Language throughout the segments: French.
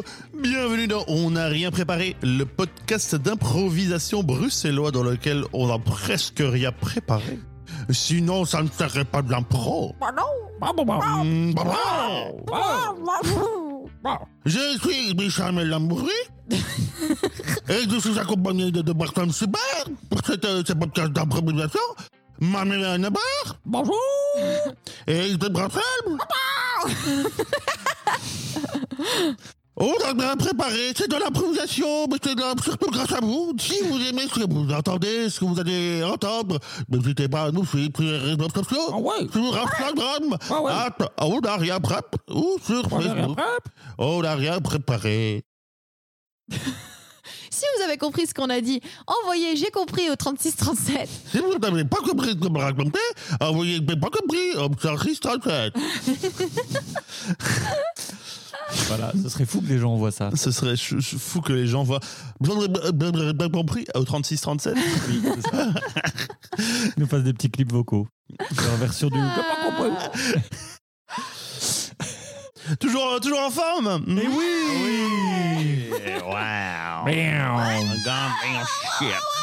Bonjour, bienvenue dans On n'a rien préparé, le podcast d'improvisation bruxellois dans lequel on n'a presque rien préparé. Sinon, ça ne serait pas de l'impro. Bah, bah. Je suis Richard Melambry et je suis accompagné de, de Bertrand Super pour cette, euh, ce podcast d'improvisation. Mamie Annabert, bonjour Et de Bertrand. On a bien préparé, c'est de l'improvisation, mais c'est de la- surtout grâce à vous. Si vous aimez ce que vous entendez, ce que vous allez entendre, n'hésitez pas à nous suivre sur les réseaux sociaux, Ah ouais. sur Instagram, Ah ouais. at on n'a rien prep, ou sur On a rien Facebook. On n'a rien préparé. Si vous avez compris ce qu'on a dit, envoyez j'ai compris au 3637. Si vous n'avez pas compris ce que je me racontais, envoyez mais pas compris, au 3637. Voilà, ce serait fou que les gens voient ça. Ce serait ch- ch- fou que les gens voient. Vous avez bien- bien bien compris au 3637 Oui, c'est ça. Ils nous fassent des petits clips vocaux. En version du. Toujours, toujours en forme? Mais oui! Oui! Wow!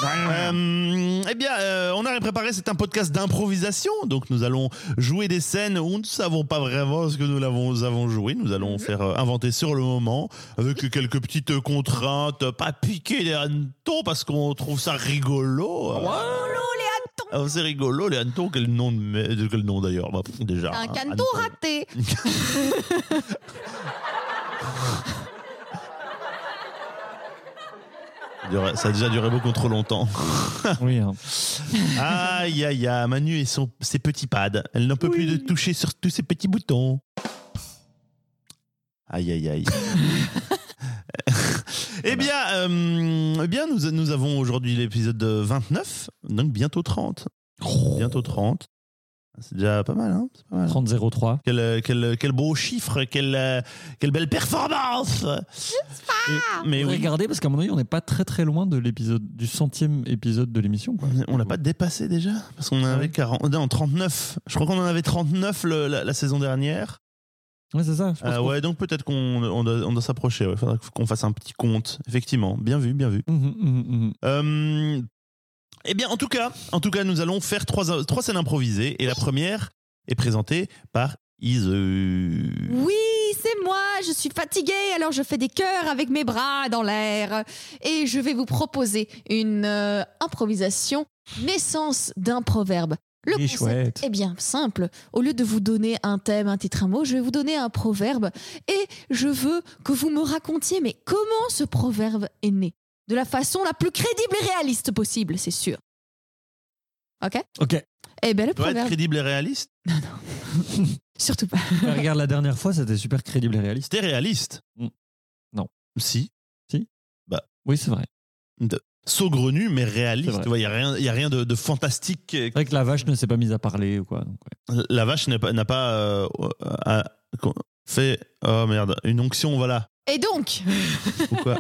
Euh, eh bien, euh, on a préparé, c'est un podcast d'improvisation, donc nous allons jouer des scènes où nous ne savons pas vraiment ce que nous avons joué. Nous allons faire euh, inventer sur le moment, avec quelques petites contraintes, pas piquer les hannetons parce qu'on trouve ça rigolo. Oh, Ah, c'est rigolo, les hannetons, quel nom, de quel nom d'ailleurs bah, Déjà. Un hein, canton raté Ça a déjà duré beaucoup trop longtemps. Oui, hein. Aïe, aïe, aïe, Manu et son, ses petits pads. Elle n'en peut plus de toucher sur tous ces petits boutons. Aïe, aïe, aïe. eh bien, euh, eh bien nous, nous avons aujourd'hui l'épisode 29, donc bientôt 30. Bientôt 30. C'est déjà pas mal, hein C'est pas mal. 30-03. Quel, euh, quel, quel beau chiffre, quelle, euh, quelle belle performance Mais oui, Regardez, parce qu'à mon avis, on n'est pas très très loin de l'épisode, du centième épisode de l'émission. quoi. on l'a pas dépassé déjà Parce qu'on en avait ouais 40, non, 39. Je crois qu'on en avait 39 le- la, la saison dernière. Ouais, c'est ça. je pense Euh, ouais, donc peut-être qu'on on doit, on doit s'approcher. Il faudra qu'on fasse un petit compte. Effectivement, bien vu, bien vu. Mhm, mhm, mhm. Euh, eh bien, en tout cas, en tout cas, nous allons faire trois, trois scènes improvisées. Et la première est présentée par Ise. Oui, c'est moi, je suis fatiguée, alors je fais des cœurs avec mes bras dans l'air. Et je vais vous proposer une euh, improvisation naissance d'un proverbe. Le Il est concept chouette. est bien simple. Au lieu de vous donner un thème, un titre, un mot, je vais vous donner un proverbe. Et je veux que vous me racontiez, mais comment ce proverbe est né? De la façon la plus crédible et réaliste possible, c'est sûr. Ok? Ok. Eh bien, le doit être proverbe. crédible et réaliste? Surtout pas. Ah, regarde, la dernière fois, c'était super crédible et réaliste. C'était réaliste. Mm. Non. Si. Oui, c'est vrai. Saugrenu, mais réaliste. vrai. Tu vois, Il n'y a rien, il y a rien de, de fantastique. C'est vrai que la vache ne s'est pas mise à parler ou quoi. donc ouais. La vache n'a pas, n'a pas euh, fait. Oh merde, une onction, voilà. Et donc, Ou quoi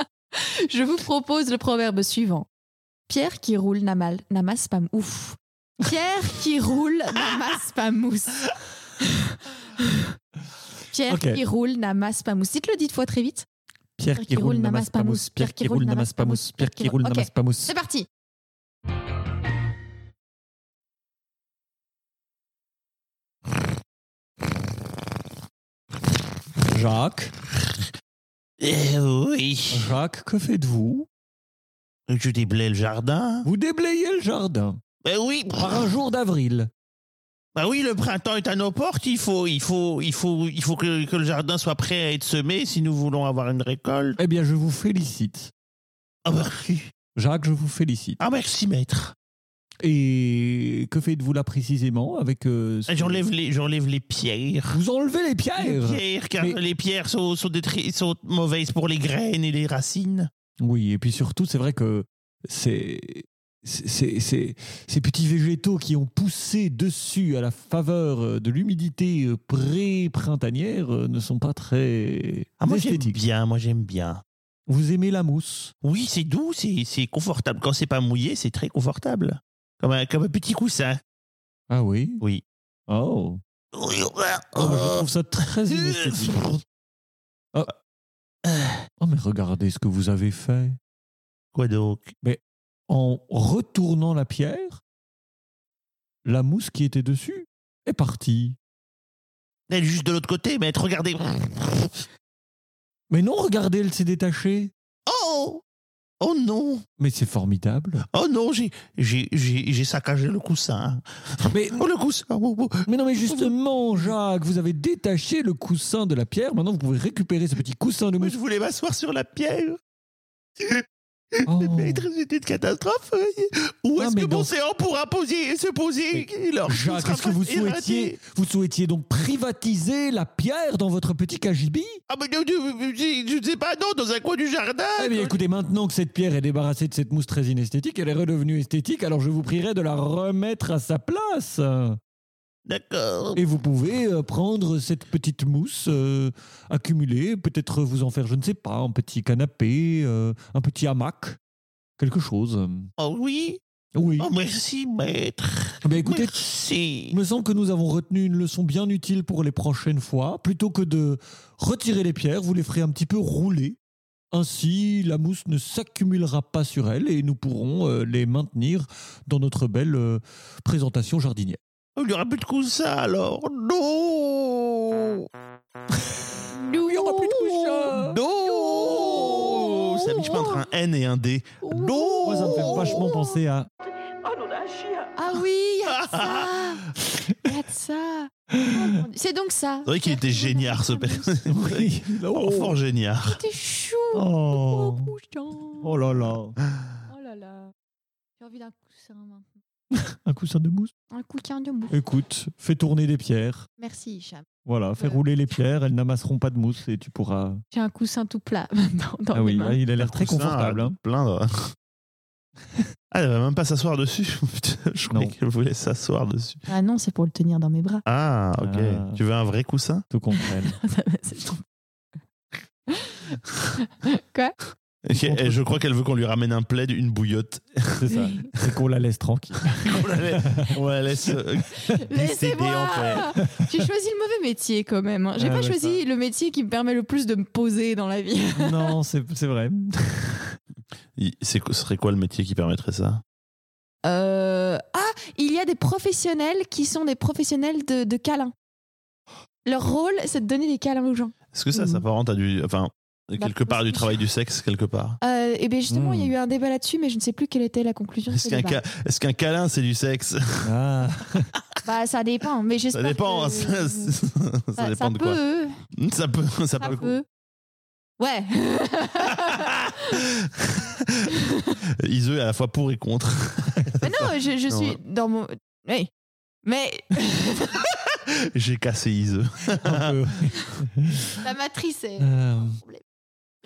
je vous propose le proverbe suivant. Pierre qui roule n'amal- n'amasse pas ouf. Pierre qui roule n'amasse pas mousse. Pierre qui roule n'amasse pas mousse. Dites-le dix fois très vite. Pierre qui roule n'amasse pas mousse. Pierre qui roule n'amasse pas mousse. Pierre qui roule pas mousse. C'est parti. Jacques, Eh oui. Jacques, que faites-vous? Je déblaye le jardin. Vous déblayez le jardin Ben oui. par un jour d'avril. Bah oui, le printemps est à nos portes. Il faut, il faut, il faut, il faut que, que le jardin soit prêt à être semé si nous voulons avoir une récolte. Eh bien, je vous félicite. Ah merci. Jacques, je vous félicite. Ah merci maître. Et que faites-vous là précisément avec euh, ce- J'enlève les, j'enlève les pierres. Vous enlevez les pierres Les pierres, car Mais- les pierres sont, sont, détri- sont mauvaises pour les graines et les racines. Oui, et puis surtout, c'est vrai que c'est ces petits végétaux qui ont poussé dessus à la faveur de l'humidité euh, pré-printanière euh, ne sont pas très Ah moi j'aime bien, moi j'aime bien. Vous aimez la mousse? Oui, c'est doux, c'est, c'est confortable. Quand c'est pas mouillé, c'est très confortable. Comme un, comme un petit coussin. Ah oui? Oui. Oh, Oh, moi, je trouve ça très inesthétique. regardez ce que vous avez fait. Quoi donc? En retournant la pierre, la mousse qui était dessus est partie. Elle est juste de l'autre côté, maître, regardez. Mais non, regardez, elle s'est détachée. Oh Oh non Mais c'est formidable. Oh non, j'ai, j'ai, j'ai, j'ai saccagé le coussin. Mais, Oh le coussin oh, oh. mais non, mais justement, Jacques, vous avez détaché le coussin de la pierre. Maintenant, vous pouvez récupérer ce petit coussin de mousse. je voulais m'asseoir sur la pierre. Oh. Maître, c'était une catastrophe. Où est-ce que mon séant pourra poser, se poser? Leur Jacques, est-ce que vous souhaitiez, vous souhaitiez donc privatiser la pierre dans votre petit cagibi Ah, mais je je ne sais pas, non, dans un coin du jardin. Eh bien, écoutez, maintenant que cette pierre est débarrassée de cette mousse très inesthétique, elle est redevenue esthétique, alors je vous prierai de la remettre à sa place. D'accord. Et vous pouvez euh, prendre cette petite mousse euh, accumulée, peut-être vous en faire, je ne sais pas, un petit canapé, euh, un petit hamac, quelque chose. Oh oui. Oui. Oh, merci, maître. Eh bien, écoutez, Merci. il me semble que nous avons retenu une leçon bien utile pour les prochaines fois. Plutôt que de retirer les pierres, vous les ferez un petit peu rouler. Ainsi, la mousse ne s'accumulera pas sur elles et nous pourrons les maintenir dans notre belle présentation jardinière. Oh, Il n'y aura plus de coussin alors. Non. Il y aura plus de coussin. Non. C'est à mi-chemin entre un N et un D. Non. Moi, ça me fait vachement penser à. Ah oui, il y a de ça. Il y a de ça. Oh. C'est donc ça. C'est vrai qu'il était géniard ce père. Oui. Oh, fort géniard. T'es chou. Oh. Oh. Oh là là. Oh là là. J'ai envie d'un coussin maintenant. Un coussin de mousse. Un coussin de mousse. Écoute, fais tourner des pierres. Merci, Hicham. Voilà, fais Voilà. rouler les pierres, elles n'amasseront pas de mousse et tu pourras. J'ai un coussin tout plat maintenant dans Ah mes oui, là, il a l'air très Coussin, confortable. hein. Plaindre. Ah, elle va même pas s'asseoir dessus. Je croyais Non. qu'elle voulait s'asseoir dessus. Ah non, c'est pour le tenir dans mes bras. Ah, ok. Ah. Tu veux un vrai coussin? Tout comprenne. C'est trop- Quoi? Je crois qu'elle veut qu'on lui ramène un plaid, une bouillotte. C'est ça. Et qu'on la laisse tranquille. on, la laisse, on la laisse, euh, décéder en paix. Laissez-moi J'ai choisi le mauvais métier quand même. hein. J'ai Ah, pas choisi le métier qui me permet le plus de me poser dans la vie. non, c'est c'est vrai. Ce serait quoi le métier qui permettrait ça? Euh, Ah, il y a des professionnels qui sont des professionnels de, de câlins. Leur rôle, c'est de donner des câlins aux gens. Est-ce que ça Mhm. s'apparente à du. Enfin, quelque part, du travail du sexe, quelque part Euh, et bien justement, il y a Hmm. eu un débat là-dessus, mais je ne sais plus quelle était la conclusion Est-ce ce qu'un ca- câlin, c'est du sexe? Ah, Bah, ça dépend, mais Ça j'espère dépend. que- Ça, ça Ça- dépend ça de quoi peut, Ça peut. Ça Ça peut. peut. Ouais. Ise est à la fois pour et contre. mais non, je, je Non, suis ouais. dans mon. Oui. Mais J'ai cassé Ise. un peu. la matrice est. Euh,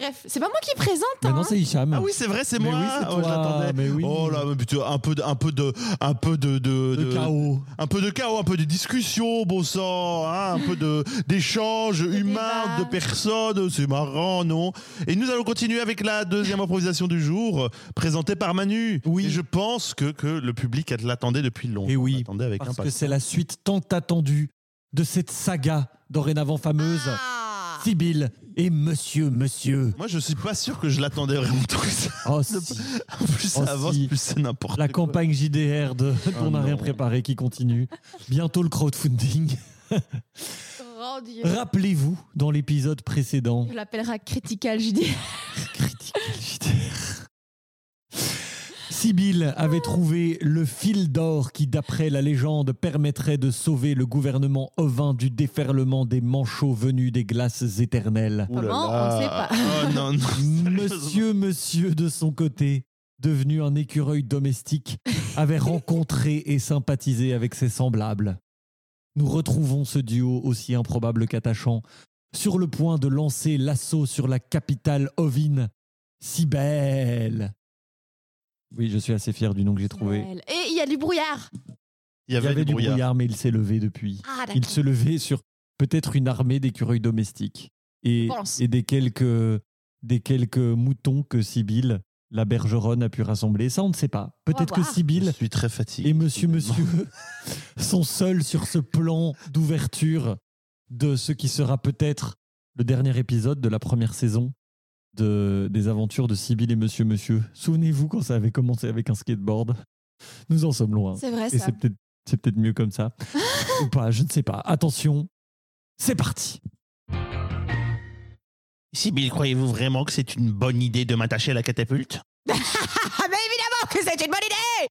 Bref, c'est pas moi qui présente. maintenant, hein. c'est Hicham. Ah oui, c'est vrai, c'est Mais moi. oui, c'est Oh, je toi, l'attendais. mais oui. Oh là, mais putain, un peu, de, un peu de, un peu de, de, chaos. un peu de chaos, un peu de discussion, bon sang, hein, un peu de d'échange humain débat. de personnes, c'est marrant, non? Et nous allons continuer avec la deuxième improvisation du jour, euh, présentée par Manu. Oui. Et je pense que, que le public l'attendait depuis longtemps. Et oui, l'attendait avec Parce que impatience. c'est la suite tant attendue de cette saga dorénavant fameuse. Ah. Sibylle et Monsieur Monsieur. Moi, je suis pas sûr que je l'attendais vraiment tant que ça. Oh, si. Plus ça Oh, avance, si. plus c'est n'importe La quoi. campagne JDR de Oh On n'a rien préparé qui continue. Bientôt le crowdfunding. Oh. Rappelez-vous, dans l'épisode précédent, Je l'appellera Critical JD. Critical JDR. Sibylle avait trouvé le fil d'or qui, d'après la légende, permettrait de sauver le gouvernement ovin du déferlement des manchots venus des glaces éternelles. Ouh là Comment là. On sait pas. Oh non, non. Monsieur, monsieur, de son côté, devenu un écureuil domestique, avait rencontré et sympathisé avec ses semblables. Nous retrouvons ce duo aussi improbable qu'attachant, sur le point de lancer l'assaut sur la capitale ovine, si belle. Oui, je suis assez fier du nom que j'ai trouvé. Et il y a du brouillard. Il y Il avait, y avait du brouillard. brouillard, mais il s'est levé depuis. Ah, Il se levait sur peut-être une armée d'écureuils domestiques et, des, quelques, des quelques moutons que Sibylle, la bergeronne, a pu rassembler. Ça, on ne sait pas. Peut-être que. Je Sibylle suis très fatigué. et Monsieur Monsieur sont seuls sur ce plan d'ouverture de ce qui sera peut-être le dernier épisode de la première saison de, des aventures de Sibyl et Monsieur Monsieur. Souvenez-vous quand ça avait commencé avec un skateboard. Nous en sommes loin. C'est vrai Et ça. c'est peut-être c'est peut-être mieux comme ça. Ou pas, je ne sais pas. Attention, c'est parti. Sibyl, croyez-vous vraiment que c'est une bonne idée de m'attacher à la catapulte? Mais évidemment que c'est une bonne idée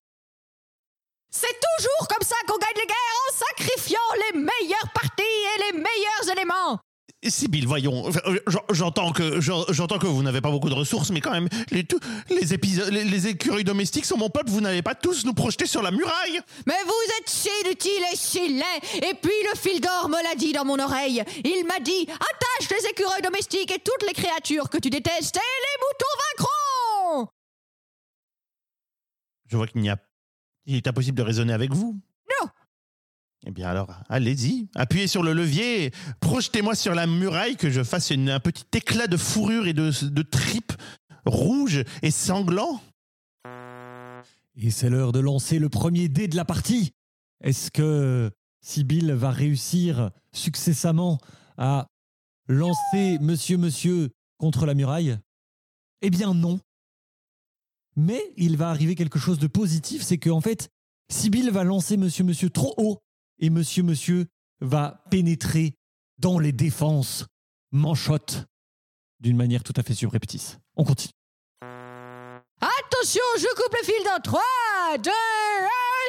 C'est toujours comme ça qu'on gagne les guerres en sacrifiant les meilleures parties et les meilleurs éléments Sibyl, voyons, euh, j'en- j'entends que j'en- j'entends que vous n'avez pas beaucoup de ressources, mais quand même, les, les, épisodes, les, les écureuils domestiques sont mon peuple, vous n'allez pas tous nous projeter sur la muraille. Mais vous êtes si inutile et si laid Et puis le fil d'or me l'a dit dans mon oreille. Il m'a dit Attache les écureuils domestiques et toutes les créatures que tu détestes et les moutons vaincront Je vois qu'il n'y a, il est impossible de raisonner avec vous. Eh bien alors, allez-y, appuyez sur le levier, et projetez-moi sur la muraille, que je fasse un petit éclat de fourrure et de, tripes rouges et sanglants. Et c'est l'heure de lancer le premier dé de la partie. Est-ce que Sibyl va réussir successamment à lancer Monsieur Monsieur contre la muraille? Eh bien non. Mais il va arriver quelque chose de positif, c'est qu'en fait, Sibyl va lancer Monsieur Monsieur trop haut et Monsieur Monsieur va pénétrer dans les défenses manchottes d'une manière tout à fait subreptice. On continue. Attention, je coupe le fil dans 3, 2, 1,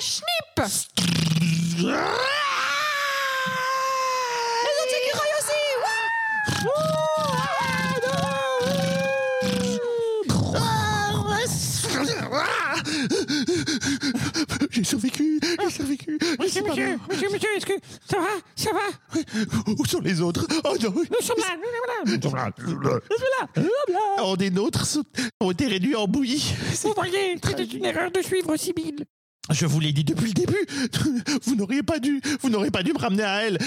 snip J'ai survécu, j'ai survécu. Monsieur, monsieur, monsieur, monsieur, est-ce que ça va Ça va Où sont les autres? Oh non Nous sommes là, nous sommes là, nous sommes là. Oh, des nôtres ont été réduits en bouillie. Vous voyez, c'était une erreur de suivre Sibyl. Je vous l'ai dit depuis le début. Vous n'auriez pas dû, vous n'auriez pas dû me ramener à elle.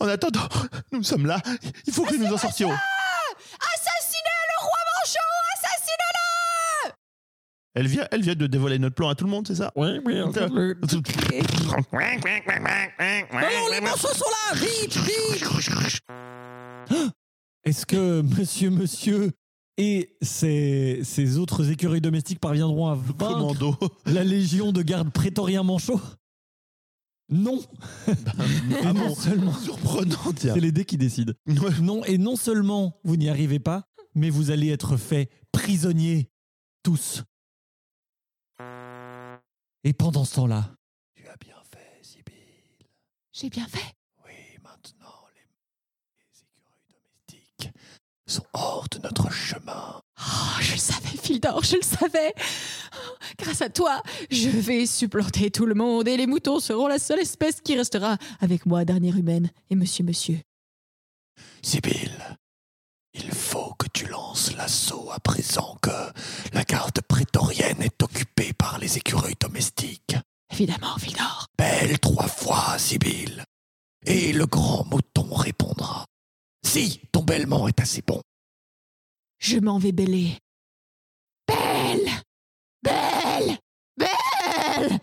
En attendant, nous sommes là. Il faut que nous en sortions. Elle vient, elle vient de dévoiler notre plan à tout le monde, c'est ça? Oui, oui, en fait, le... Non, les manchots sont là Vite, vite Est-ce que monsieur, monsieur et ses, ses autres écureuils domestiques parviendront à vaincre Commando. la légion de gardes prétoriens manchots? Non Et Ah non bon seulement, Surprenant, tiens. c'est les dés qui décident. Ouais. Non, et non seulement vous n'y arrivez pas, mais vous allez être faits prisonniers, tous. Et pendant ce temps-là, tu as bien fait, Sibyl. J'ai bien fait Oui, maintenant, les, les écureuils domestiques sont hors de notre chemin. Oh, je le savais, Fildor, je le savais. Oh, Grâce à toi, je vais supplanter tout le monde et les moutons seront la seule espèce qui restera avec moi, dernière humaine, et monsieur, monsieur. Sibyl, il faut que tu lances l'assaut à présent que la garde prétorienne est occupée par les écureuils domestiques. Évidemment, Fildor. Belle trois fois, Sibyl. Et le grand mouton répondra. Si ton bêlement est assez bon. Je m'en vais bêler. Belle Belle Belle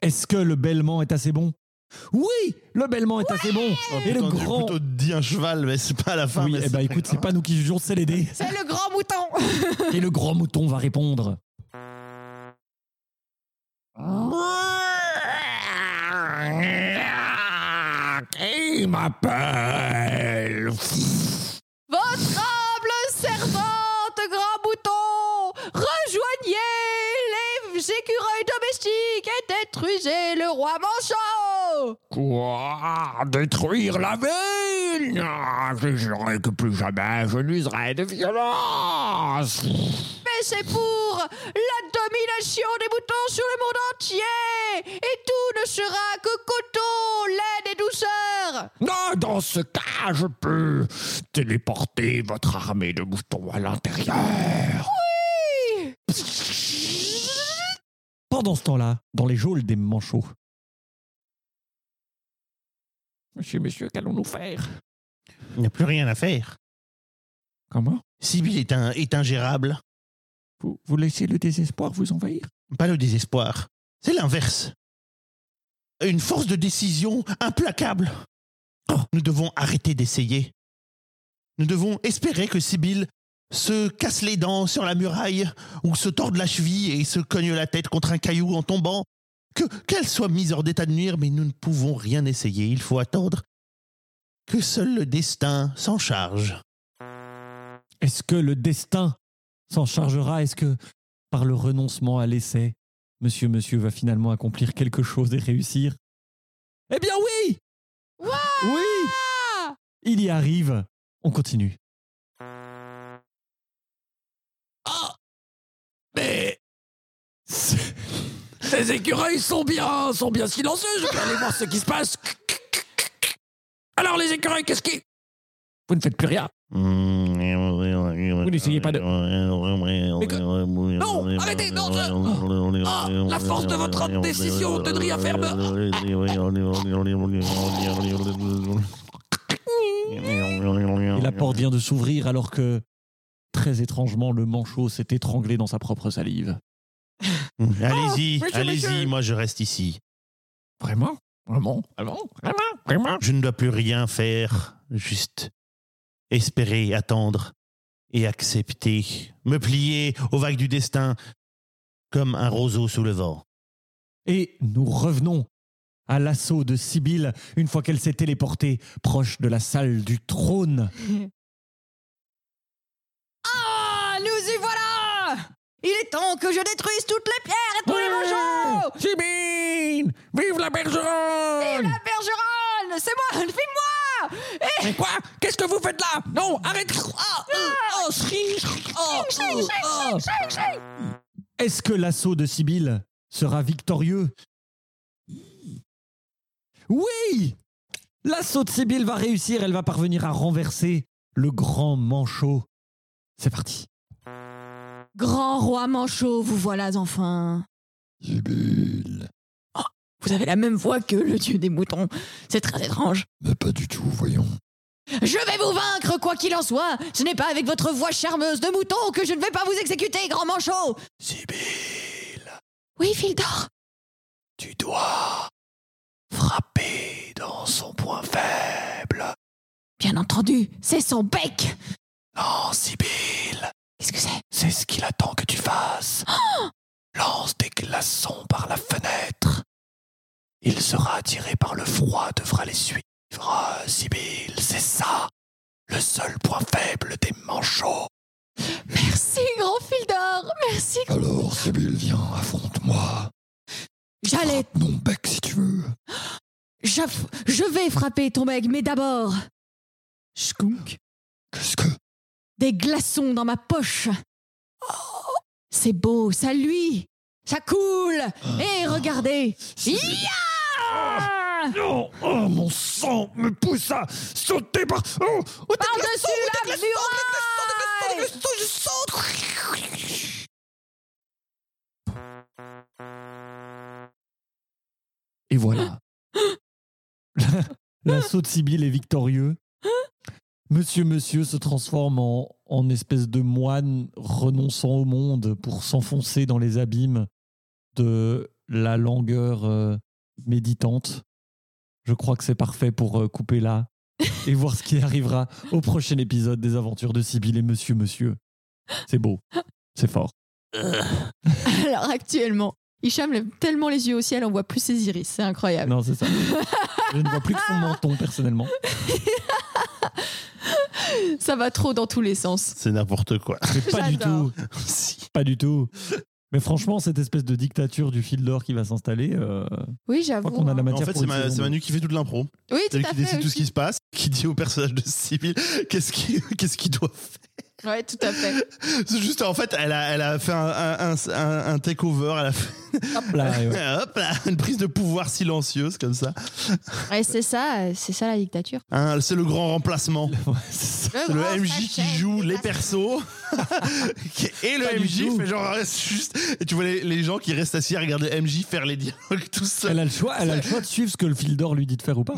Est-ce que le bêlement est assez bon? Oui, le bêlement est assez bon. Et le grand. plutôt dit un cheval, mais c'est pas la fin. Oui, mais eh ben écoute, c'est pas nous qui jugeons, c'est les dés. C'est le grand mouton Et le grand mouton va répondre. Qui m'appelle Votre humble servante, grand mouton Rejoignez les écureuils domestiques et détruisez le roi manchot. Quoi? Détruire la ville? Ah, Je jurerai que plus jamais je n'userai de violence. Mais c'est pour la domination des moutons sur le monde entier. Et tout ne sera que coton, laine et douceur. Non, dans ce cas, je peux téléporter votre armée de moutons à l'intérieur. Pendant ce temps-là, dans les geôles des manchots, Monsieur, monsieur, qu'allons-nous faire? Il n'y a plus rien à faire. Comment? Sibyl est, un, est ingérable. vous, vous laissez le désespoir vous envahir? Pas le désespoir. C'est l'inverse. Une force de décision implacable. Oh, nous devons arrêter d'essayer. Nous devons espérer que Sibyl se cassent les dents sur la muraille ou se tordent la cheville et se cognent la tête contre un caillou en tombant. Que qu'elle soit mise hors d'état de nuire, mais nous ne pouvons rien essayer. Il faut attendre que seul le destin s'en charge. Est-ce que le destin s'en chargera? Est-ce que par le renoncement à l'essai, monsieur, monsieur va finalement accomplir quelque chose et réussir? Eh bien oui Oui Il y arrive. On continue. Mais ces écureuils sont bien, sont bien silencieux. Je vais aller voir ce qui se passe. Alors les écureuils, qu'est-ce qui Vous ne faites plus rien. Vous n'essayez pas de- Non, arrêtez, non, je- Ah, la force de votre décision de rien faire Et la porte vient de s'ouvrir alors que, très étrangement, le manchot s'est étranglé dans sa propre salive. Allez-y, monsieur, allez-y, monsieur. moi je reste ici. Vraiment? Vraiment? Vraiment? Vraiment? Vraiment? Je ne dois plus rien faire, juste espérer, attendre et accepter, me plier aux vagues du destin comme un roseau sous le vent. Et nous revenons à l'assaut de Sibylle une fois qu'elle s'est téléportée proche de la salle du trône. Ah, nous y voilà Il est temps que je détruise toutes les pierres et tous les manchots. Sibylle Vive la bergeronne. La bergeronne C'est moi Filme-moi Mais quoi? Qu'est-ce que vous faites là? Non, arrête Ah, euh, Oh, oh, oh. Est-ce que l'assaut de Sibylle sera victorieux? Oui! L'assaut de Sibylle va réussir, elle va parvenir à renverser le grand manchot. C'est parti. Grand roi manchot, vous voilà enfin Sibylle. Vous avez la même voix que le dieu des moutons. C'est très étrange. Mais pas du tout, voyons. Je vais vous vaincre, quoi qu'il en soit. Ce n'est pas avec votre voix charmeuse de mouton que je ne vais pas vous exécuter, grand manchot. Sibylle, Oui, Fildor. tu dois frapper dans son point faible. Bien entendu, c'est son bec. Non, Sibylle, Qu'est-ce que c'est? C'est ce qu'il attend que tu fasses. Lance des glaçons par la fenêtre. Il sera attiré par le froid, devra les suivre. Ah, Sibylle, c'est ça. Le seul point faible des manchots. Merci, grand Fildor. Merci. Alors, Sibylle, viens, affronte-moi. J'allais. Mon bec, si tu veux. Je vais frapper ton bec, mais d'abord. Skunk? Qu'est-ce que... Des glaçons dans ma poche. Oh, c'est beau, ça lui. Ça coule. Et regardez. Ya Non Oh, mon sang me pousse à sauter par... Oh, oh Par-dessus la muraille je saute Et voilà. L'assaut de Sibylle est victorieux. Monsieur Monsieur se transforme en, en espèce de moine renonçant au monde pour s'enfoncer dans les abîmes de la langueur euh, méditante. Je crois que c'est parfait pour euh, couper là et voir ce qui arrivera au prochain épisode des aventures de Sibylle et Monsieur Monsieur. C'est beau, c'est fort. Alors actuellement, Hicham lève tellement les yeux au ciel, on voit plus ses iris. C'est incroyable. Non, c'est ça. Je ne vois plus que son menton personnellement. Ça va trop dans tous les sens. C'est n'importe quoi. Mais pas du tout. Si. Pas du tout. Mais franchement, cette espèce de dictature du fil d'or qui va s'installer, euh, Oui, j'avoue. crois qu'on a la hein. matière En fait, pour c'est Ma-. Manu qui fait toute l'impro. Oui, tout C'est lui à qui fait. décide tout ce qui se passe, qui dit au personnage de Sibyl qu'est-ce qu'il qu'est-ce qu'il doit faire? Ouais, tout à fait. C'est juste, en fait, elle a, elle a fait un, un, un, un takeover, elle a fait Hop là, ouais. hop là, une prise de pouvoir silencieuse comme ça. Ouais, c'est ça, c'est ça la dictature. Hein, c'est le grand remplacement. Ouais, c'est le MJ qui joue les persos et le MJ fait genre reste juste et tu vois les, les gens qui restent assis à regarder MJ faire les dialogues tout seul. Elle a le choix, elle a le choix de suivre ce que le fil d'or lui dit de faire ou pas.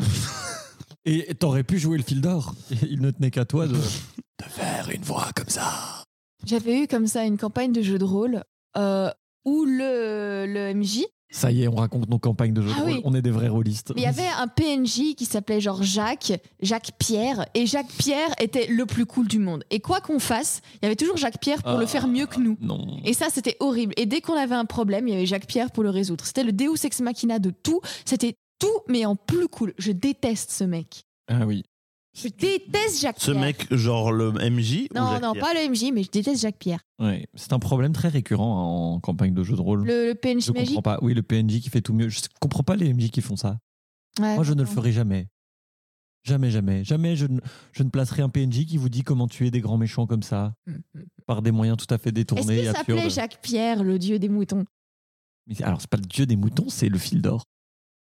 Et t'aurais pu jouer le fil d'or. Il ne tenait qu'à toi de. De faire une voix comme ça. J'avais eu comme ça une campagne de jeu de rôle euh, où le, le MJ Ça y est, on raconte nos campagnes de jeux Ah de rôle. oui. On est des vrais rôlistes. Mais il y avait un PNJ qui s'appelait genre Jacques, Jacques Pierre, et Jacques Pierre était le plus cool du monde. Et quoi qu'on fasse, il y avait toujours Jacques Pierre pour le Ah, faire mieux que nous. Non. Et ça, c'était horrible. Et dès qu'on avait un problème, il y avait Jacques Pierre pour le résoudre. C'était le Deus ex machina de tout. C'était tout, mais en plus cool. Je déteste ce mec. Ah oui. Je déteste Jacques Ce Pierre. mec, genre le MJ ou Non, Jacques non, Pierre pas le MJ, mais je déteste Jacques Pierre. Ouais. C'est un problème très récurrent en campagne de jeux de rôle. Le, le PNJ je magique. comprends pas. Oui, le PNJ qui fait tout mieux. Je comprends pas les MJ qui font ça. Ouais, Moi, je ne le ferai jamais. Jamais, jamais. Jamais je ne, je ne placerai un PNJ qui vous dit comment tuer des grands méchants comme ça, par des moyens tout à fait Est-ce détournés et qu'il s'appelait. Jacques Pierre, le dieu des moutons? Mais alors, c'est pas le dieu des moutons, c'est le fil d'or.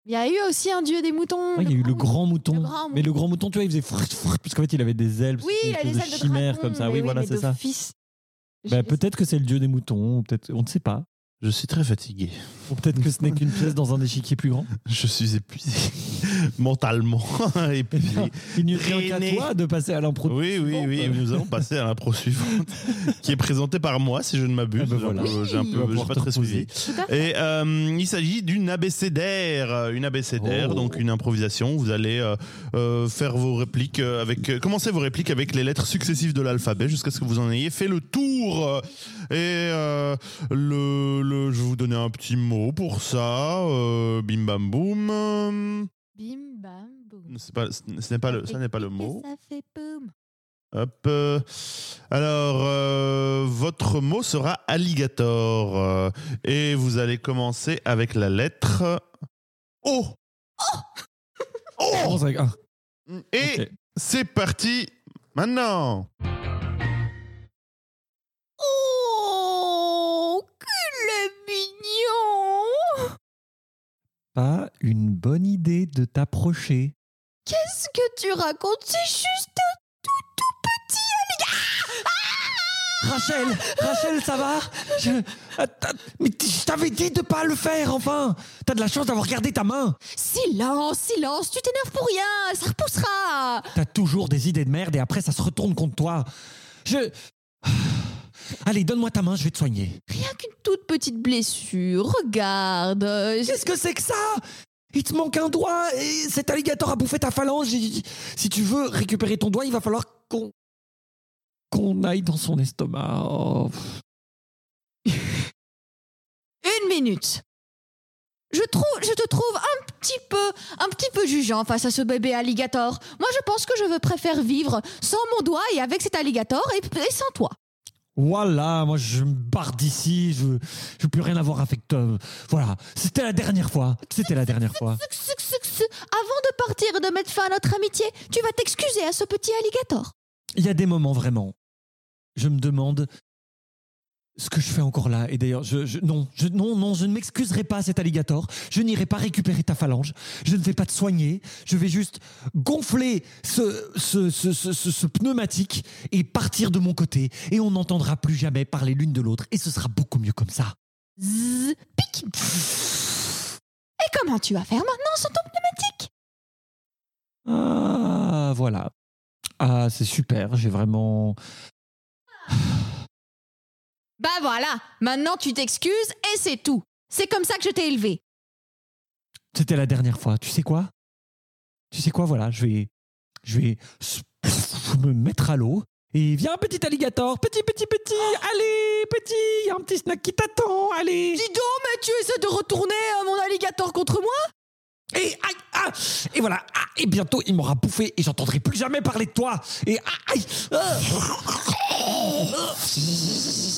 Il y a eu aussi un dieu des moutons. Ouais, il y a eu le grand mouton. Le grand Mais le grand mouton, tu vois, il faisait frrt, frrt, parce qu'en fait, il avait des ailes. Oui, il a des ailes de chimère dragon, comme ça. Oui, voilà, c'est ça. Bah, peut-être que c'est le dieu des moutons, ou peut-être, on ne sait pas. Je suis très fatigué. Ou peut-être que ce n'est qu'une pièce dans un échiquier plus grand. Je suis épuisé mentalement. épuisé. Il n'y tient qu'à toi de passer à l'impro. Oui, oui, oui. Nous allons passer à l'impro suivante, qui est présentée par moi, si je ne m'abuse. Ah ben voilà. J'ai un peu- pas très suivi. Et euh, il s'agit d'une abécédaire, une abécédaire, Oh. donc une improvisation. Vous allez euh, euh, faire vos répliques avec, euh, commencez vos répliques avec les lettres successives de l'alphabet jusqu'à ce que vous en ayez fait le tour. Et euh, le, le- je vais vous donner un petit mot pour ça. Euh, bim bam boum. Bim bam boum. C'est pas, ce n'est pas le, ça n'est pas le mot. Ça fait boum. Hop. euh, Alors, euh, votre mot sera alligator. euh, et vous allez commencer avec la lettre O. On O. commence avec un. Et Ok. c'est parti maintenant. Pas une bonne idée de t'approcher. Qu'est-ce que tu racontes? C'est juste un tout tout petit Rachel, Rachel, ça va? Je- Mais je t'avais dit de pas le faire, enfin! T'as de la chance d'avoir gardé ta main! Silence, silence, tu t'énerves pour rien, ça repoussera! T'as toujours des idées de merde et après ça se retourne contre toi. Je... Allez, donne-moi ta main, je vais te soigner. Rien qu'une toute petite blessure, regarde euh, Qu'est-ce que c'est que ça? Il te manque un doigt et cet alligator a bouffé ta phalange. Et Si tu veux récupérer ton doigt, il va falloir qu'on... qu'on aille dans son estomac. Oh, pff. Une minute je, trouve, je te trouve un petit peu un petit peu jugeant face à ce bébé alligator. Moi, je pense que je veux préfère vivre sans mon doigt et avec cet alligator et, et sans toi. Voilà, moi je me barre d'ici, je je veux plus rien avoir avec toi. Voilà, c'était la dernière fois. C'était la dernière fois. Avant de partir et de mettre fin à notre amitié, tu vas t'excuser à ce petit alligator. Il y a des moments vraiment. Je me demande ce que je fais encore là. Et d'ailleurs, je, je- non, je, non, non, je ne m'excuserai pas à cet alligator. Je n'irai pas récupérer ta phalange. Je ne vais pas te soigner. Je vais juste gonfler ce, ce, ce, ce- pneumatique et partir de mon côté. Et on n'entendra plus jamais parler l'une de l'autre. Et ce sera beaucoup mieux comme ça. Zzz, pic. Et comment tu vas faire maintenant sans ton pneumatique? Ah, voilà. Ah, c'est super. J'ai vraiment. Bah voilà, maintenant tu t'excuses et c'est tout. C'est comme ça que je t'ai élevé. C'était la dernière fois. Tu sais quoi? Tu sais quoi? Voilà, je vais, je vais me mettre à l'eau. Et viens, petit alligator, petit, petit, petit, allez, petit, il y a un petit snack qui t'attend, allez. Dis donc, mais tu essaies de retourner euh, mon alligator contre moi Et aïe, ah, et voilà, ah, et bientôt il m'aura bouffé et j'entendrai plus jamais parler de toi. Et ah, aïe, ah.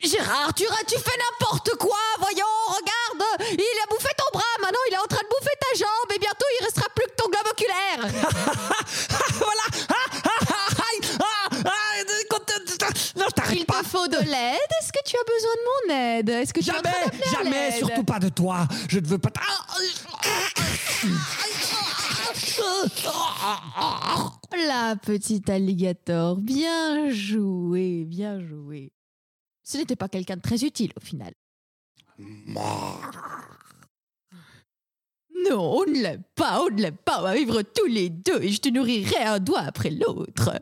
Gérard, tu, tu fais n'importe quoi, voyons, regarde Il a bouffé ton bras, maintenant il est en train de bouffer ta jambe et bientôt il restera plus que ton globe oculaire voilà, Il pas. te faut de l'aide Est-ce que tu as besoin de mon aide? Est-ce que tu es en train Jamais, à jamais, l'aide? surtout pas de toi. Je ne veux pas. t- La petite alligator, bien joué, bien joué. Ce n'était pas quelqu'un de très utile au final. Non, on ne l'aime pas, on ne l'aime pas. On va vivre tous les deux et je te nourrirai un doigt après l'autre.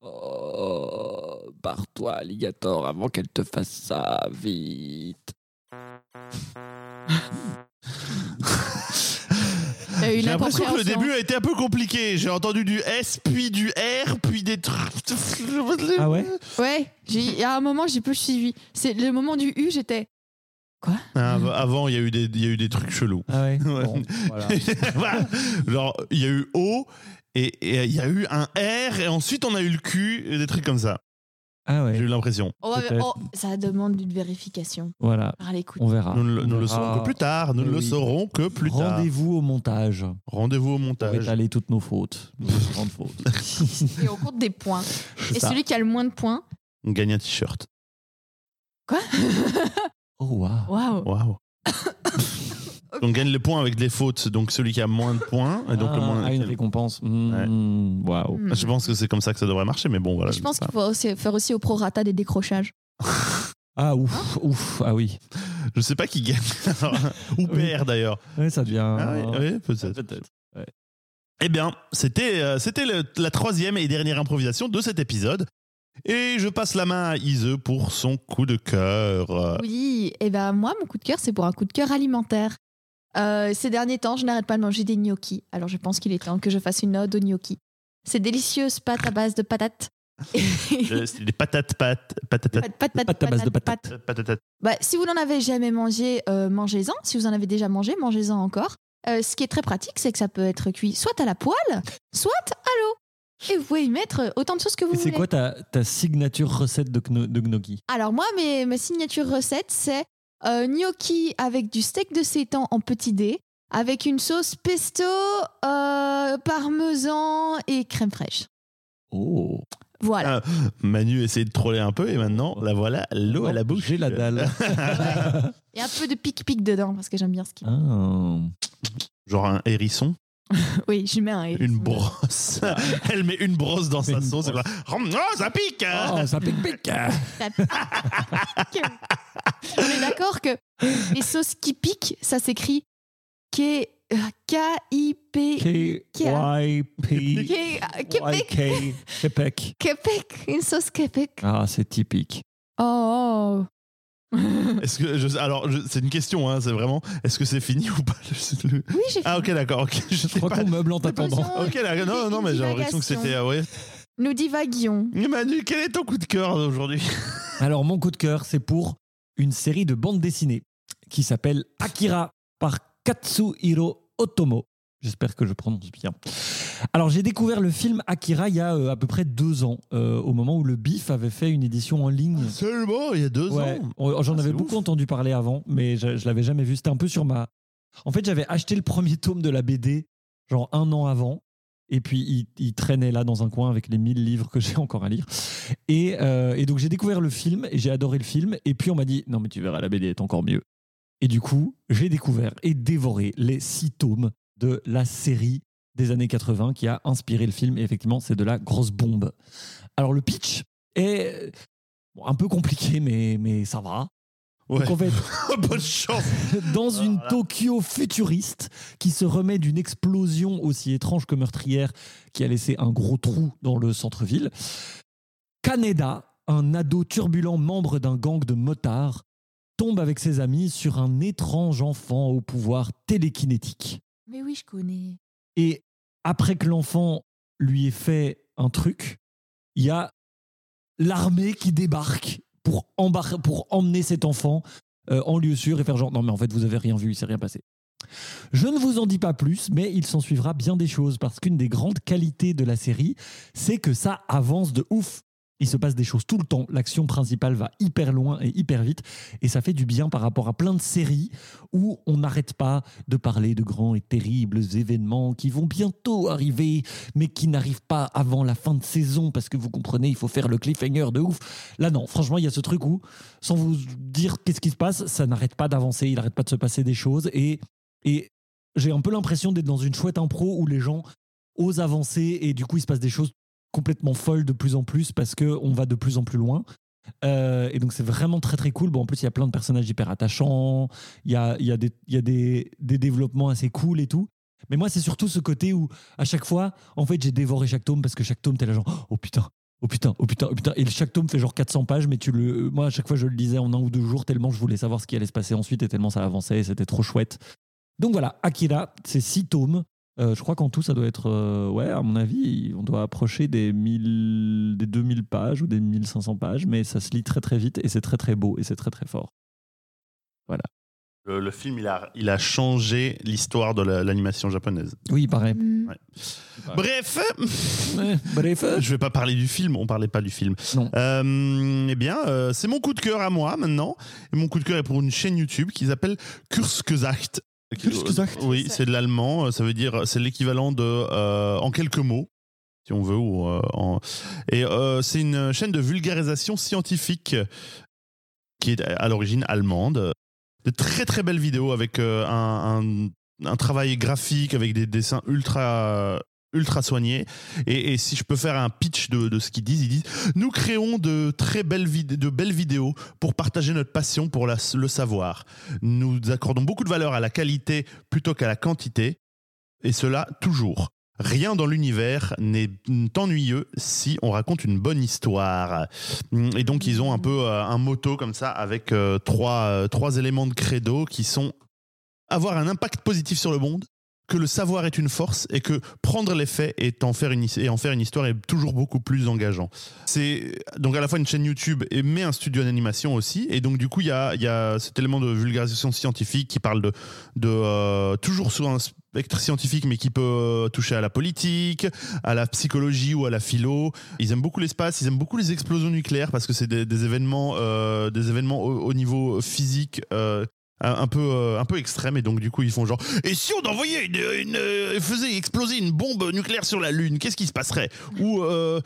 Oh, barre-toi, alligator, avant qu'elle te fasse ça, vite. Il y a eu une J'ai l'impression que le début a été un peu compliqué. J'ai entendu du S, puis du R, puis des trucs. Ah ouais Ouais, j'ai- il y a un moment, j'ai peu suivi. C'est le moment du U, j'étais. Ah, av- Avant, il y, a eu des- il y a eu des trucs chelous. Ah ouais, Ouais. Bon, voilà. Genre, il y a eu O, et et il y a eu un R, et ensuite on a eu le Q, et des trucs comme ça. Ah J'ai eu l'impression. Oh, oh, ça demande une vérification voilà, par l'écoute. on verra. Nous, ne le- On nous le verra. saurons que plus tard. Nous ne le oui. saurons que plus tard. Rendez-vous au montage Rendez-vous au pour montage. étaler toutes nos fautes, nos grandes fautes. Et on compte des points. Et ça. celui qui a le moins de points. On gagne un t-shirt. Quoi? Oh waouh. Waouh Waouh. On gagne le point avec des fautes, donc celui qui a moins de points. Et donc le Ah, moins... ah, une récompense. Hmm, Waouh. Hmm. Je pense que c'est comme ça que ça devrait marcher, mais bon, voilà. Je pense qu'il faut aussi faire aussi au prorata des décrochages. Ah ouf, ouf, ah oui. Je sais pas qui gagne. Ou perd d'ailleurs. Ouais, ça devient. Ah oui, oui, peut-être. Eh bien, c'était euh, c'était le- la troisième et dernière improvisation de cet épisode. Et je passe la main à Ise pour son coup de cœur. Oui, et ben moi, mon coup de cœur, c'est pour un coup de cœur alimentaire. Euh, ces derniers temps, je n'arrête pas de manger des gnocchis. Alors je pense qu'il est temps que je fasse une ode aux gnocchis. Ces délicieuses pâtes à base de patates. c'est des patates, pâtes, patates, Pâtes, pâtes, Pâtes à base de patates. pâtes. patates. Bah, si vous n'en avez jamais mangé, euh, mangez-en. Si vous en avez déjà mangé, mangez-en encore. Euh, ce qui est très pratique, c'est que ça peut être cuit soit à la poêle, soit à l'eau. Et vous pouvez y mettre autant de choses que vous Et c'est voulez. quoi ta, ta signature recette de, gno- de gnocchi? Alors moi, mes, ma signature recette, c'est euh, gnocchi avec du steak de sétan en petit dé, avec une sauce pesto, euh, parmesan et crème fraîche. Oh, Voilà. Manu essaie de troller un peu et maintenant, la voilà, l'eau à la bouche. J'ai la dalle. Et un peu de pic-pic dedans, parce que j'aime bien ce qui... Ah. Genre un hérisson, Oui, je mets un une brosse. Elle met une brosse dans sa sauce. et brosse. voilà. Oh, ça pique Oh, ça pique pique On est d'accord que les sauces qui piquent, ça s'écrit K- K-I-P... K-Y-P. K- Québec. Québec. Québec. Une sauce Québec. Ah, c'est typique. Oh, oh. Est-ce que je, alors je- c'est une question, hein, c'est vraiment. Est-ce que c'est fini ou pas le- le- Oui, j'ai Ah ok d'accord. ok, je Je crois pas. qu'on meuble en t'attendant. Ok. Non non mais j'ai l'impression que c'était ah ouais. Nous divaguions. Manu, quel est ton coup de cœur aujourd'hui? Alors, mon coup de cœur, c'est pour une série de bandes dessinées qui s'appelle Akira par Katsuhiro Otomo. J'espère que je prononce bien. Alors, j'ai découvert le film Akira il y a euh, à peu près deux ans, euh, au moment où le BIF avait fait une édition en ligne. Seulement il y a deux Ouais, ans. on- j'en Ah, avais beaucoup ouf. entendu parler avant, mais je, je l'avais jamais vu. C'était un peu sur ma. En fait, j'avais acheté le premier tome de la BD, genre un an avant, et puis il, il traînait là dans un coin avec les 1000 livres que j'ai encore à lire. Et, euh, et donc j'ai découvert le film et j'ai adoré le film. Et puis on m'a dit non mais tu verras la BD est encore mieux. Et du coup j'ai découvert et dévoré les six tomes de la série des années 80 qui a inspiré le film. Et effectivement c'est de la grosse bombe. Alors le pitch est bon, un peu compliqué mais, mais ça va. Ouais. Donc en fait Bonne chance. dans une Voilà. Tokyo futuriste qui se remet d'une explosion aussi étrange que meurtrière qui a laissé un gros trou dans le centre-ville. Kaneda, un ado turbulent membre d'un gang de motards, tombe avec ses amis sur un étrange enfant au pouvoir télékinétique. Mais oui, je connais. Et après que l'enfant lui ait fait un truc, il y a l'armée qui débarque pour, pour emmener cet enfant euh, en lieu sûr et faire genre non mais en fait vous avez rien vu, il s'est rien passé. Je ne vous en dis pas plus, mais il s'en suivra bien des choses parce qu'une des grandes qualités de la série, c'est que ça avance de ouf. Il se passe des choses tout le temps, l'action principale va hyper loin et hyper vite, et ça fait du bien par rapport à plein de séries où on n'arrête pas de parler de grands et terribles événements qui vont bientôt arriver, mais qui n'arrivent pas avant la fin de saison, parce que vous comprenez, il faut faire le cliffhanger de ouf. Là, non, franchement, il y a ce truc où, sans vous dire qu'est-ce qui se passe, ça n'arrête pas d'avancer, il n'arrête pas de se passer des choses, et, j'ai un peu l'impression d'être dans une chouette impro où les gens osent avancer, et du coup, il se passe des choses complètement folles de plus en plus, parce qu'on va de plus en plus loin. Euh, et donc c'est vraiment très très cool. Bon, en plus, il y a plein de personnages hyper attachants, il y a, il y a, des, y a des, des développements assez cool et tout. Mais moi, c'est surtout ce côté où, à chaque fois, en fait, j'ai dévoré chaque tome parce que chaque tome, t'es là genre, oh putain, Oh putain, oh putain, oh putain. Et chaque tome fait genre 400 pages, mais tu le, moi à chaque fois je le lisais en un ou deux jours tellement je voulais savoir ce qui allait se passer ensuite et tellement ça avançait et c'était trop chouette. Donc voilà, Akira, c'est six tomes. Euh, je crois qu'en tout ça doit être, euh, ouais, à mon avis, on doit approcher des 1000, des 2000 pages ou des 1500 pages, mais ça se lit très très vite et c'est très très beau et c'est très très fort. Le, le film, il a, il a changé l'histoire de la- l'animation japonaise. Oui, pareil. Mm. Bref, Ouais, bref. je vais pas parler du film, on parlait pas du film. Non. Euh, eh bien, euh, c'est mon coup de cœur à moi maintenant. Et mon coup de cœur est pour une chaîne YouTube qui s'appelle Kurzgesagt. Kurzgesagt. Oui, C'est de l'allemand. euh, Ça veut dire, c'est l'équivalent de euh, en quelques mots, si on veut. Ou, euh, en- Et euh, c'est une chaîne de vulgarisation scientifique qui est à l'origine allemande. De très très belles vidéos avec euh, un, un- un travail graphique, avec des dessins ultra ultra soignés. Et, si je peux faire un pitch de, ce qu'ils disent, ils disent nous créons de très belles, de belles vidéos pour partager notre passion pour le savoir. Nous accordons beaucoup de valeur à la qualité plutôt qu'à la quantité, et cela toujours. Rien dans l'univers n'est ennuyeux si on raconte une bonne histoire. Et donc ils ont un peu euh, un motto comme ça avec euh, euh, trois éléments de credo qui sont avoir un impact positif sur le monde, que le savoir est une force et que prendre les faits et en faire une, histoire est toujours beaucoup plus engageant. C'est donc à la fois une chaîne YouTube et mais un studio d'animation aussi. Et donc du coup, il y a, cet élément de vulgarisation scientifique qui parle de, euh, toujours sur un spectre scientifique, mais qui peut euh, toucher à la politique, à la psychologie ou à la philo. Ils aiment beaucoup l'espace, ils aiment beaucoup les explosions nucléaires parce que c'est des, événements, euh, des événements au, au niveau physique. Un peu euh, un peu extrême et donc du coup ils font genre et si on envoyait une, euh, faisait exploser une bombe nucléaire sur la lune qu'est-ce qui se passerait? Ou euh,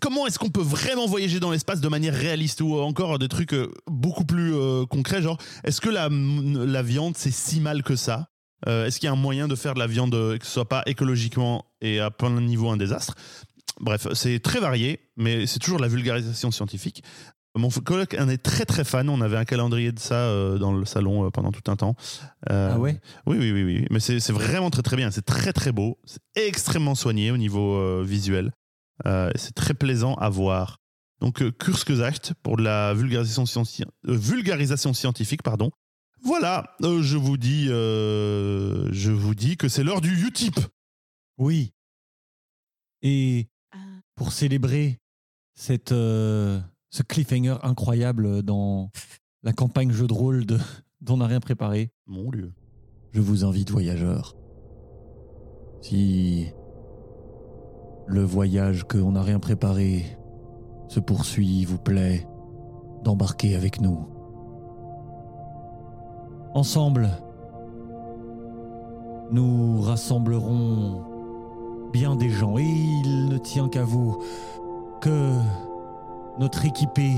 comment est-ce qu'on peut vraiment voyager dans l'espace de manière réaliste? Ou encore des trucs beaucoup plus concrets genre est-ce que la la viande c'est si mal que ça? Est-ce qu'il y a un moyen de faire de la viande que ce soit pas écologiquement et à plein niveau un désastre? Bref, c'est très varié, mais c'est toujours la vulgarisation scientifique. Mon coloc en est très très fan. On avait un calendrier de ça euh, dans le salon euh, pendant tout un temps. Euh, Ah ouais? Oui, oui, oui, oui. Mais c'est c'est vraiment très très bien. C'est très très beau. C'est extrêmement soigné au niveau euh, visuel. Euh, c'est très plaisant à voir. Donc, euh, Kurzgesagt pour de la vulgarisation, scienti- euh, vulgarisation scientifique, pardon. Voilà, euh, je vous dis, euh, je vous dis que c'est l'heure du Utip. Oui. Et Ah. pour célébrer cette, euh, ce cliffhanger incroyable dans la campagne jeu de rôle de, dont on n'a rien préparé, Mon lieu. je vous invite, voyageurs. Si le voyage qu'on n'a rien préparé se poursuit, il vous plaît, d'embarquer avec nous. Ensemble, nous rassemblerons bien des gens et il ne tient qu'à vous que notre équipée,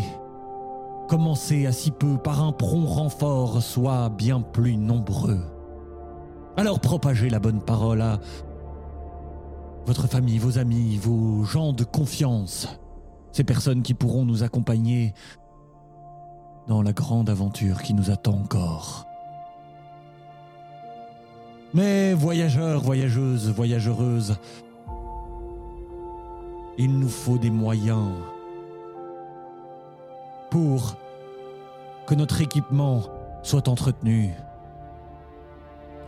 commencée à si peu par un prompt renfort, soit bien plus nombreux. Alors propagez la bonne parole à votre famille, vos amis, vos gens de confiance, ces personnes qui pourront nous accompagner dans la grande aventure qui nous attend encore. Mais voyageurs, voyageuses, voyageureuses, il nous faut des moyens pour que notre équipement soit entretenu,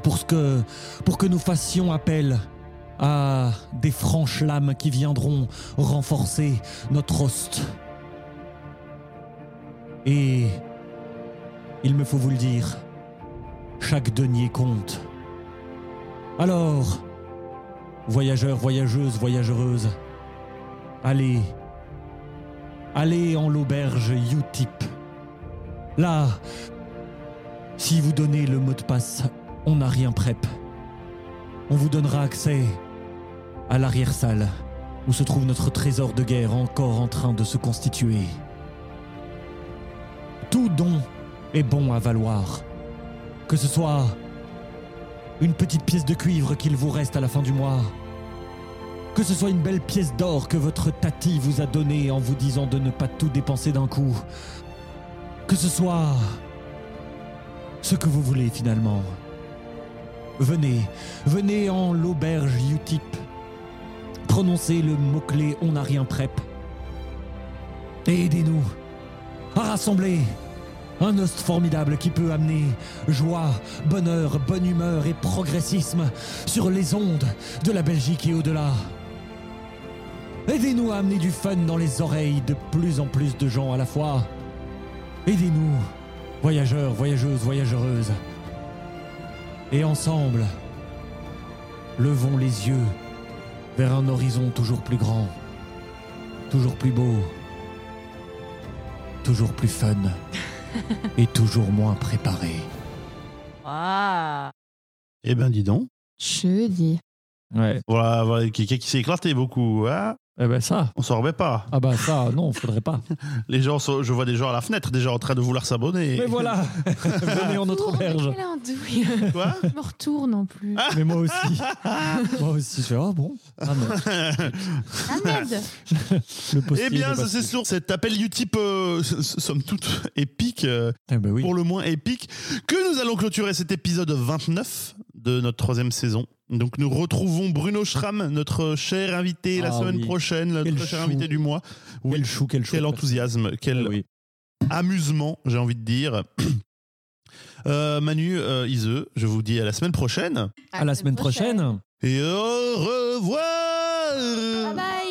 pour, que, nous fassions appel à des franches lames qui viendront renforcer notre host. Et il me faut vous le dire, chaque denier compte. Alors, voyageurs, voyageuses, voyageureuses, allez, allez en l'auberge Utip. Là, si vous donnez le mot de passe, on n'a rien prep. On vous donnera accès à l'arrière-salle où se trouve notre trésor de guerre encore en train de se constituer. Tout don est bon à valoir. Que ce soit une petite pièce de cuivre qu'il vous reste à la fin du mois, que ce soit une belle pièce d'or que votre tati vous a donnée en vous disant de ne pas tout dépenser d'un coup, que ce soit ce que vous voulez finalement. Venez, venez en l'auberge Utip. Prononcez le mot-clé On n'a rien prep Et aidez-nous à rassembler un host formidable qui peut amener joie, bonheur, bonne humeur et progressisme sur les ondes de la Belgique et au-delà. Aidez-nous à amener du fun dans les oreilles de plus en plus de gens à la fois. Aidez-nous, voyageurs, voyageuses, voyageuses. Et ensemble, levons les yeux vers un horizon toujours plus grand, toujours plus beau, toujours plus fun et toujours moins préparé. Ah. Eh ben, dis donc. Je dis. Ouais, Voilà, voilà quelqu'un qui s'est éclaté beaucoup. hein. Eh ben ça. On s'en remet pas. Ah bah ça, non, faudrait pas. Les gens, sont- je vois des gens à la fenêtre déjà en train de vouloir s'abonner. Mais voilà, venez en notre Tourne, auberge. Quoi Je me retourne en plus. Mais moi aussi. Moi aussi, je fais, ah bon Ah non, Ahmed. le postier Eh bien, ça c'est sûr. sur cet appel Utip, euh, somme toute épique, euh, Eh ben oui. pour le moins épique, que nous allons clôturer cet épisode 29 de notre troisième saison. Donc nous retrouvons Bruno Schramm, notre cher invité, la Ah semaine oui. prochaine, notre Quel cher chou. invité du mois. Oui, Quel chou, quel chou. quel enthousiasme, quel oui. amusement, j'ai envie de dire. Euh, Manu, euh, Ise, je vous dis à la semaine prochaine. À la semaine prochaine. Et au revoir Bye bye.